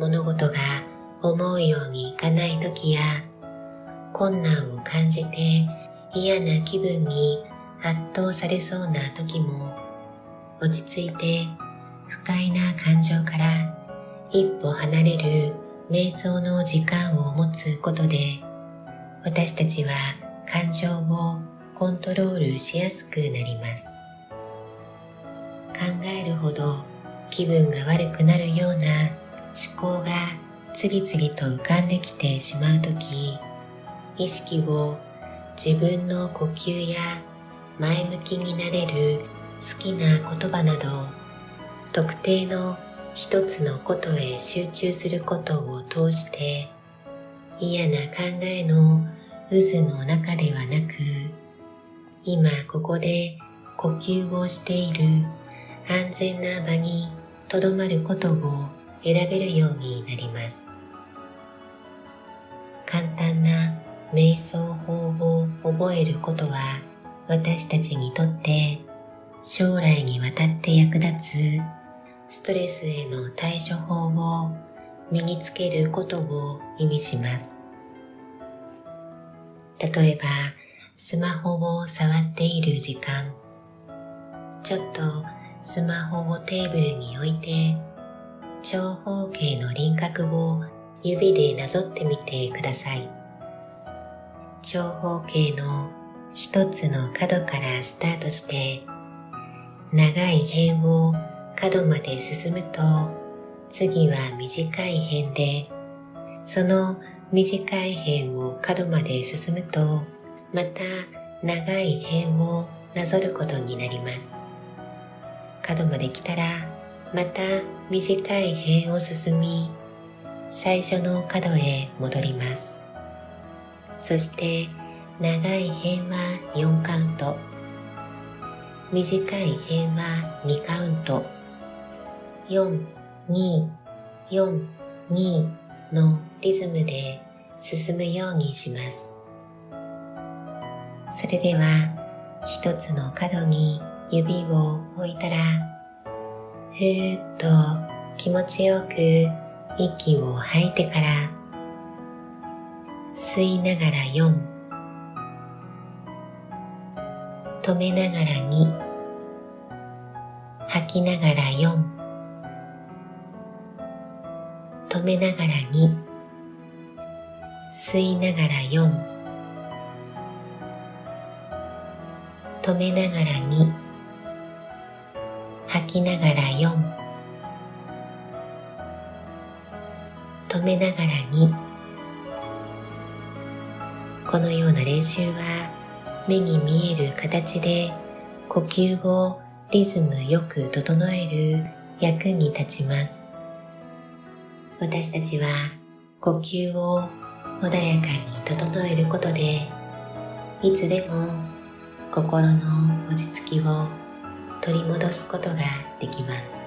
物事が思うようにいかない時や困難を感じて嫌な気分に圧倒されそうな時も落ち着いて不快な感情から一歩離れる瞑想の時間を持つことで私たちは感情をコントロールしやすくなります。考えるほど気分が悪くなるような思考が次々と浮かんできてしまう時意識を自分の呼吸や前向きになれる好きな言葉など特定の一つのことへ集中することを通して嫌な考えの渦の中ではなく今ここで呼吸をしている安全な場にとどまることを選べるようになります。簡単な瞑想法を覚えることは私たちにとって将来にわたって役立つストレスへの対処法を身につけることを意味します。例えばスマホを触っている時間。ちょっとスマホをテーブルに置いて長方形の輪郭を指でなぞってみてください。長方形の一つの角からスタートして長い辺を角まで進むと次は短い辺でその短い辺を角まで進むとまた長い辺をなぞることになります。角まで来たらまた短い辺を進み最初の角へ戻ります。そして長い辺は4カウント。短い辺は2カウント。4、2、4、2のリズムで進むようにします。それでは一つの角に指を置いたらふーっと気持ちよく息を吐いてから吸いながら4止めながら2吐きながら4止めながら2吸いながら4止めながら2きながら4止めながら2このような練習は目に見える形で呼吸をリズムよく整える役に立ちます。私たちは呼吸を穏やかに整えることでいつでも心の落ち着きを取り戻すことができます。